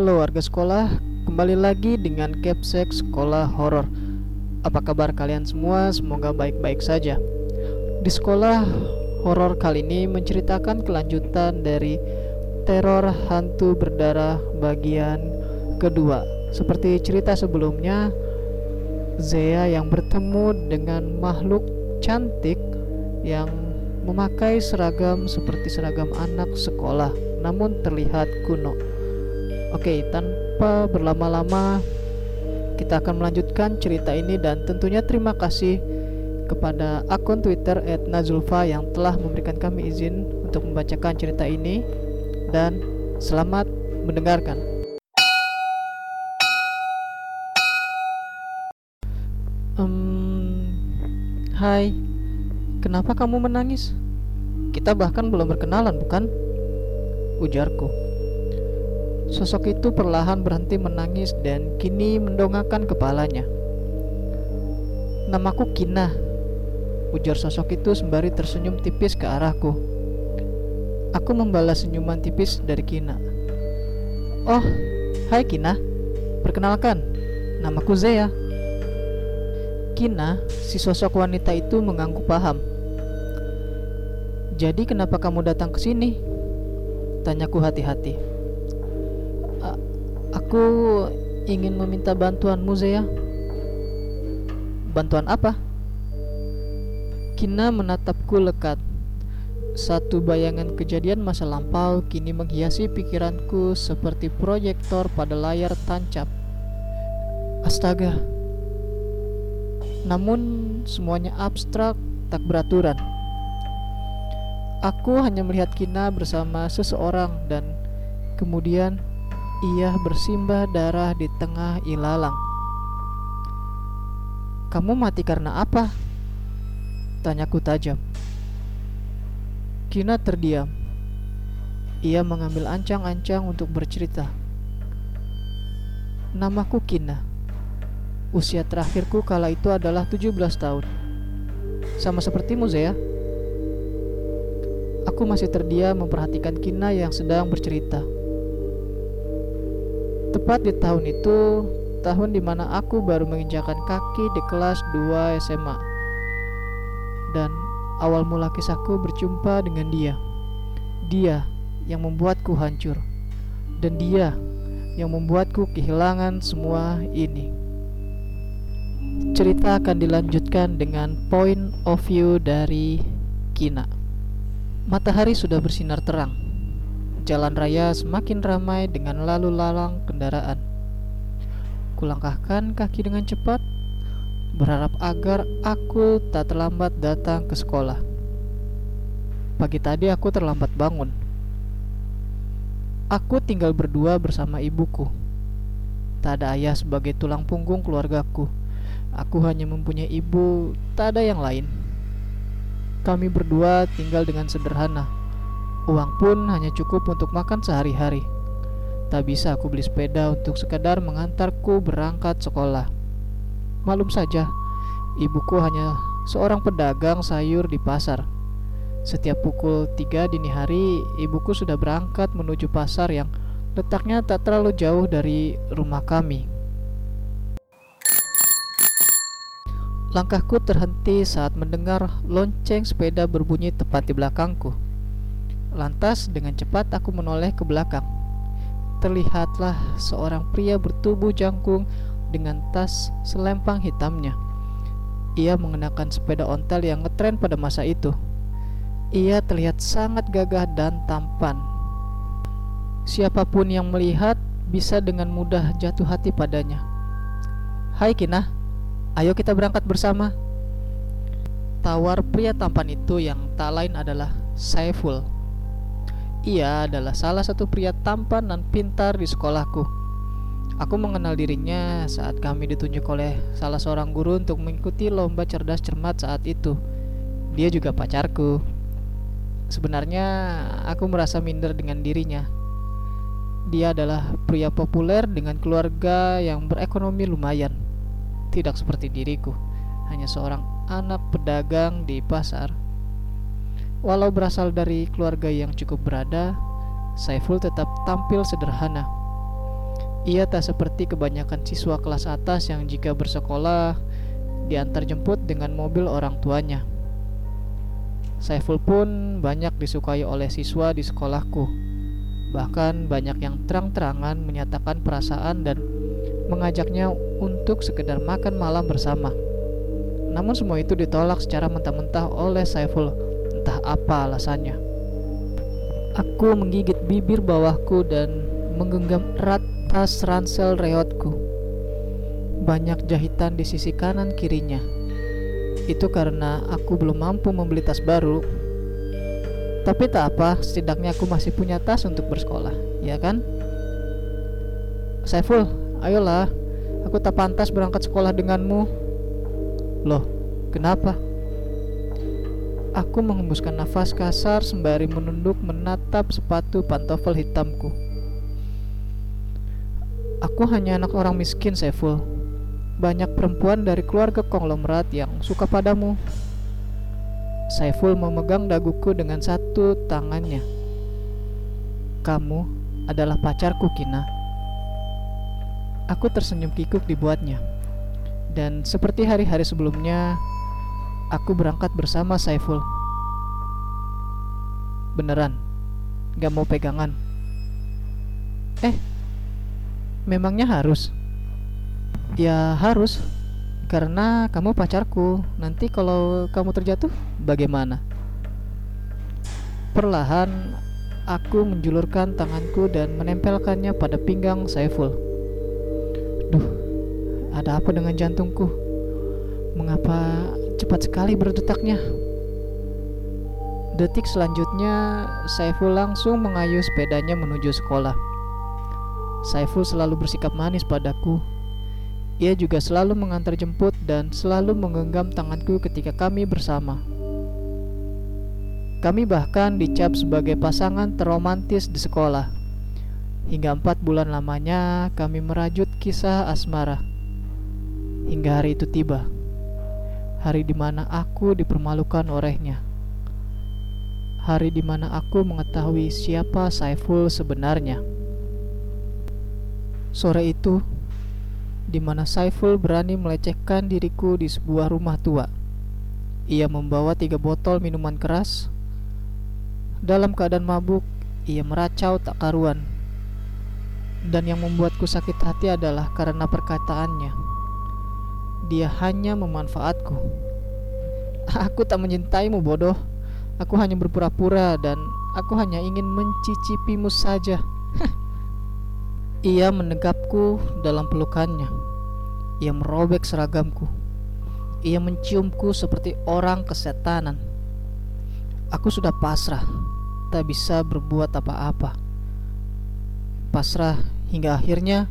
Halo warga sekolah, kembali lagi dengan Capsek Sekolah Horor. Apa kabar kalian semua? Semoga baik-baik saja. Di sekolah horor kali ini menceritakan kelanjutan dari teror hantu berdarah bagian kedua. Seperti cerita sebelumnya, Zea yang bertemu dengan makhluk cantik yang memakai seragam seperti seragam anak sekolah, namun terlihat kuno. Oke, tanpa berlama-lama kita akan melanjutkan cerita ini dan tentunya terima kasih kepada akun Twitter @nazulfa yang telah memberikan kami izin untuk membacakan cerita ini dan selamat mendengarkan. Um, hai, kenapa kamu menangis? Kita bahkan belum berkenalan, bukan? Ujarku. Sosok itu perlahan berhenti menangis dan kini mendongakkan kepalanya. Namaku Kina, ujar sosok itu sembari tersenyum tipis ke arahku. Aku membalas senyuman tipis dari Kina. Oh, hai Kina. Perkenalkan, namaku Zea. Kina, si sosok wanita itu mengangguk paham. Jadi kenapa kamu datang ke sini? Tanyaku hati-hati. Aku ingin meminta bantuanmu, Zaya. Bantuan apa? Kina menatapku lekat. Satu bayangan kejadian masa lampau kini menghiasi pikiranku seperti proyektor pada layar tancap. Astaga. Namun semuanya abstrak, tak beraturan. Aku hanya melihat Kina bersama seseorang dan kemudian ia bersimbah darah di tengah ilalang. Kamu mati karena apa? Tanyaku tajam. Kina terdiam. Ia mengambil ancang-ancang untuk bercerita. Namaku Kina. Usia terakhirku kala itu adalah 17 tahun. Sama seperti Zea. Aku masih terdiam memperhatikan Kina yang sedang bercerita. Tepat di tahun itu, tahun di mana aku baru menginjakan kaki di kelas 2 SMA. Dan awal mula kisahku berjumpa dengan dia. Dia yang membuatku hancur. Dan dia yang membuatku kehilangan semua ini. Cerita akan dilanjutkan dengan point of view dari Kina. Matahari sudah bersinar terang Jalan raya semakin ramai dengan lalu lalang kendaraan. Kulangkahkan kaki dengan cepat, berharap agar aku tak terlambat datang ke sekolah. Pagi tadi aku terlambat bangun. Aku tinggal berdua bersama ibuku. Tak ada ayah sebagai tulang punggung keluargaku. Aku hanya mempunyai ibu, tak ada yang lain. Kami berdua tinggal dengan sederhana Uang pun hanya cukup untuk makan sehari-hari. Tak bisa aku beli sepeda untuk sekadar mengantarku berangkat sekolah. Malum saja, ibuku hanya seorang pedagang sayur di pasar. Setiap pukul 3 dini hari, ibuku sudah berangkat menuju pasar yang letaknya tak terlalu jauh dari rumah kami. Langkahku terhenti saat mendengar lonceng sepeda berbunyi tepat di belakangku. Lantas dengan cepat aku menoleh ke belakang. Terlihatlah seorang pria bertubuh jangkung dengan tas selempang hitamnya. Ia mengenakan sepeda ontel yang ngetren pada masa itu. Ia terlihat sangat gagah dan tampan. Siapa pun yang melihat bisa dengan mudah jatuh hati padanya. Hai Kinah, ayo kita berangkat bersama. Tawar pria tampan itu yang tak lain adalah Saiful ia adalah salah satu pria tampan dan pintar di sekolahku. Aku mengenal dirinya saat kami ditunjuk oleh salah seorang guru untuk mengikuti lomba cerdas cermat saat itu. Dia juga pacarku. Sebenarnya aku merasa minder dengan dirinya. Dia adalah pria populer dengan keluarga yang berekonomi lumayan. Tidak seperti diriku, hanya seorang anak pedagang di pasar. Walau berasal dari keluarga yang cukup berada, Saiful tetap tampil sederhana. Ia tak seperti kebanyakan siswa kelas atas yang jika bersekolah diantar jemput dengan mobil orang tuanya. Saiful pun banyak disukai oleh siswa di sekolahku. Bahkan banyak yang terang-terangan menyatakan perasaan dan mengajaknya untuk sekedar makan malam bersama. Namun semua itu ditolak secara mentah-mentah oleh Saiful, entah apa alasannya. Aku menggigit bibir bawahku dan menggenggam erat tas ransel reotku. Banyak jahitan di sisi kanan kirinya. Itu karena aku belum mampu membeli tas baru. Tapi tak apa, setidaknya aku masih punya tas untuk bersekolah, ya kan? Saiful, ayolah. Aku tak pantas berangkat sekolah denganmu. Loh, kenapa? Aku menghembuskan nafas kasar sembari menunduk menatap sepatu pantofel hitamku. Aku hanya anak orang miskin, Saiful. Banyak perempuan dari keluarga konglomerat yang suka padamu. Saiful memegang daguku dengan satu tangannya. Kamu adalah pacarku, Kina. Aku tersenyum kikuk dibuatnya. Dan seperti hari-hari sebelumnya, aku berangkat bersama Saiful. Beneran, gak mau pegangan. Eh, Memangnya harus? Ya harus Karena kamu pacarku Nanti kalau kamu terjatuh bagaimana? Perlahan Aku menjulurkan tanganku dan menempelkannya pada pinggang Saiful Duh Ada apa dengan jantungku? Mengapa cepat sekali berdetaknya? Detik selanjutnya Saiful langsung mengayuh sepedanya menuju sekolah Saiful selalu bersikap manis padaku. Ia juga selalu mengantar jemput dan selalu menggenggam tanganku ketika kami bersama. Kami bahkan dicap sebagai pasangan terromantis di sekolah. Hingga empat bulan lamanya kami merajut kisah asmara. Hingga hari itu tiba. Hari di mana aku dipermalukan olehnya. Hari di mana aku mengetahui siapa Saiful sebenarnya. Sore itu, di mana Saiful berani melecehkan diriku di sebuah rumah tua. Ia membawa tiga botol minuman keras. Dalam keadaan mabuk, ia meracau tak karuan. Dan yang membuatku sakit hati adalah karena perkataannya. Dia hanya memanfaatku. Aku tak mencintaimu, bodoh. Aku hanya berpura-pura dan aku hanya ingin mencicipimu saja. Ia menegapku dalam pelukannya. Ia merobek seragamku. Ia menciumku seperti orang kesetanan. Aku sudah pasrah, tak bisa berbuat apa-apa. Pasrah hingga akhirnya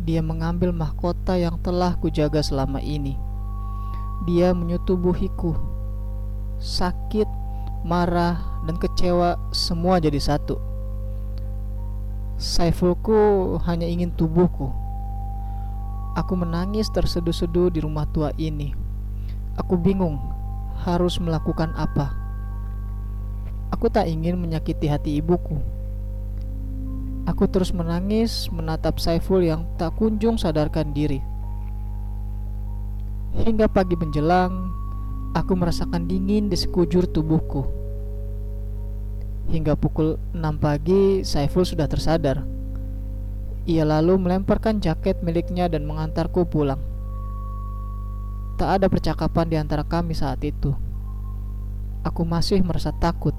dia mengambil mahkota yang telah kujaga selama ini. Dia menyutubuhiku. Sakit, marah, dan kecewa semua jadi satu. Saifulku hanya ingin tubuhku. Aku menangis terseduh-seduh di rumah tua ini. Aku bingung harus melakukan apa. Aku tak ingin menyakiti hati ibuku. Aku terus menangis menatap Saiful yang tak kunjung sadarkan diri. Hingga pagi menjelang, aku merasakan dingin di sekujur tubuhku. Hingga pukul 6 pagi, Saiful sudah tersadar. Ia lalu melemparkan jaket miliknya dan mengantarku pulang. Tak ada percakapan di antara kami saat itu. Aku masih merasa takut.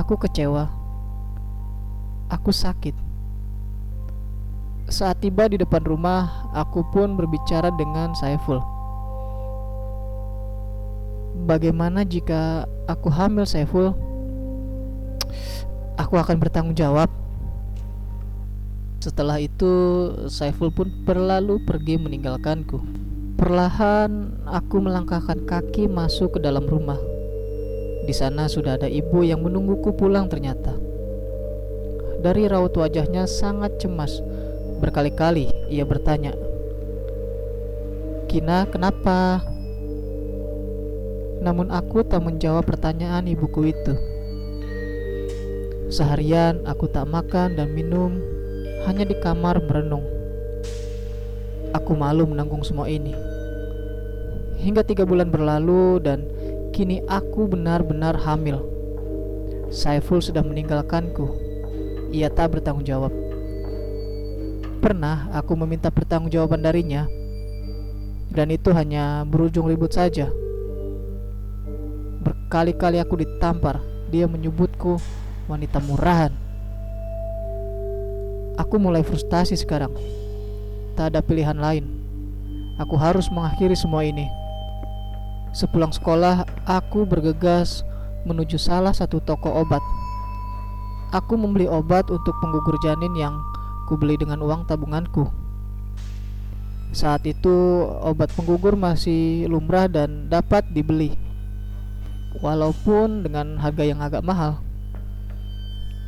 Aku kecewa. Aku sakit. Saat tiba di depan rumah, aku pun berbicara dengan Saiful. Bagaimana jika aku hamil, Saiful? Aku akan bertanggung jawab. Setelah itu, Saiful pun berlalu pergi meninggalkanku. Perlahan, aku melangkahkan kaki masuk ke dalam rumah. Di sana sudah ada ibu yang menungguku pulang ternyata. Dari raut wajahnya sangat cemas. Berkali-kali ia bertanya, "Kina, kenapa?" Namun aku tak menjawab pertanyaan ibuku itu. Seharian aku tak makan dan minum hanya di kamar merenung. Aku malu menanggung semua ini. Hingga tiga bulan berlalu dan kini aku benar-benar hamil. Saiful sudah meninggalkanku. Ia tak bertanggung jawab. Pernah aku meminta pertanggungjawaban darinya, dan itu hanya berujung ribut saja. Berkali-kali aku ditampar, dia menyebutku wanita murahan. Aku mulai frustasi sekarang. Tak ada pilihan lain. Aku harus mengakhiri semua ini. Sepulang sekolah, aku bergegas menuju salah satu toko obat. Aku membeli obat untuk penggugur janin yang kubeli dengan uang tabunganku. Saat itu obat penggugur masih lumrah dan dapat dibeli. Walaupun dengan harga yang agak mahal.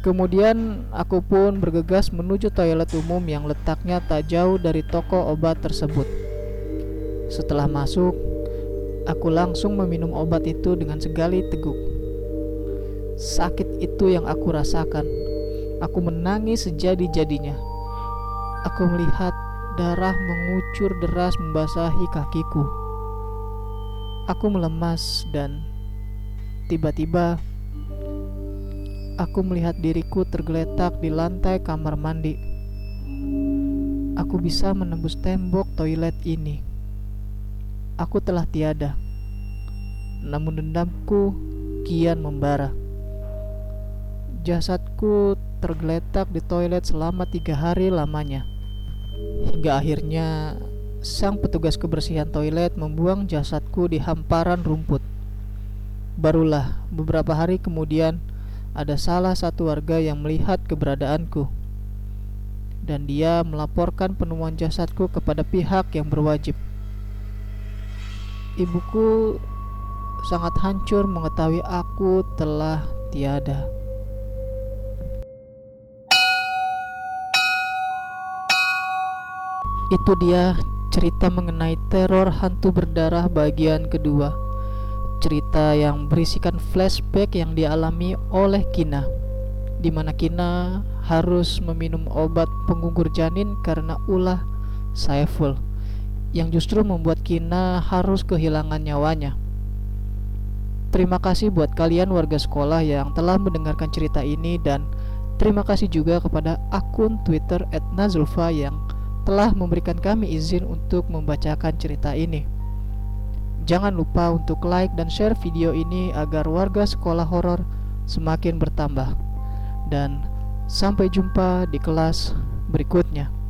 Kemudian aku pun bergegas menuju toilet umum yang letaknya tak jauh dari toko obat tersebut. Setelah masuk, aku langsung meminum obat itu dengan segali teguk. Sakit itu yang aku rasakan. Aku menangis sejadi-jadinya. Aku melihat darah mengucur deras membasahi kakiku. Aku melemas dan tiba-tiba Aku melihat diriku tergeletak di lantai kamar mandi. Aku bisa menembus tembok toilet ini. Aku telah tiada, namun dendamku kian membara. Jasadku tergeletak di toilet selama tiga hari lamanya, hingga akhirnya sang petugas kebersihan toilet membuang jasadku di hamparan rumput. Barulah beberapa hari kemudian ada salah satu warga yang melihat keberadaanku dan dia melaporkan penemuan jasadku kepada pihak yang berwajib. Ibuku sangat hancur mengetahui aku telah tiada. Itu dia cerita mengenai teror hantu berdarah bagian kedua cerita yang berisikan flashback yang dialami oleh Kina di mana Kina harus meminum obat penggugur janin karena ulah Saiful yang justru membuat Kina harus kehilangan nyawanya. Terima kasih buat kalian warga sekolah yang telah mendengarkan cerita ini dan terima kasih juga kepada akun Twitter @nazulfa yang telah memberikan kami izin untuk membacakan cerita ini. Jangan lupa untuk like dan share video ini agar warga sekolah horor semakin bertambah. Dan sampai jumpa di kelas berikutnya.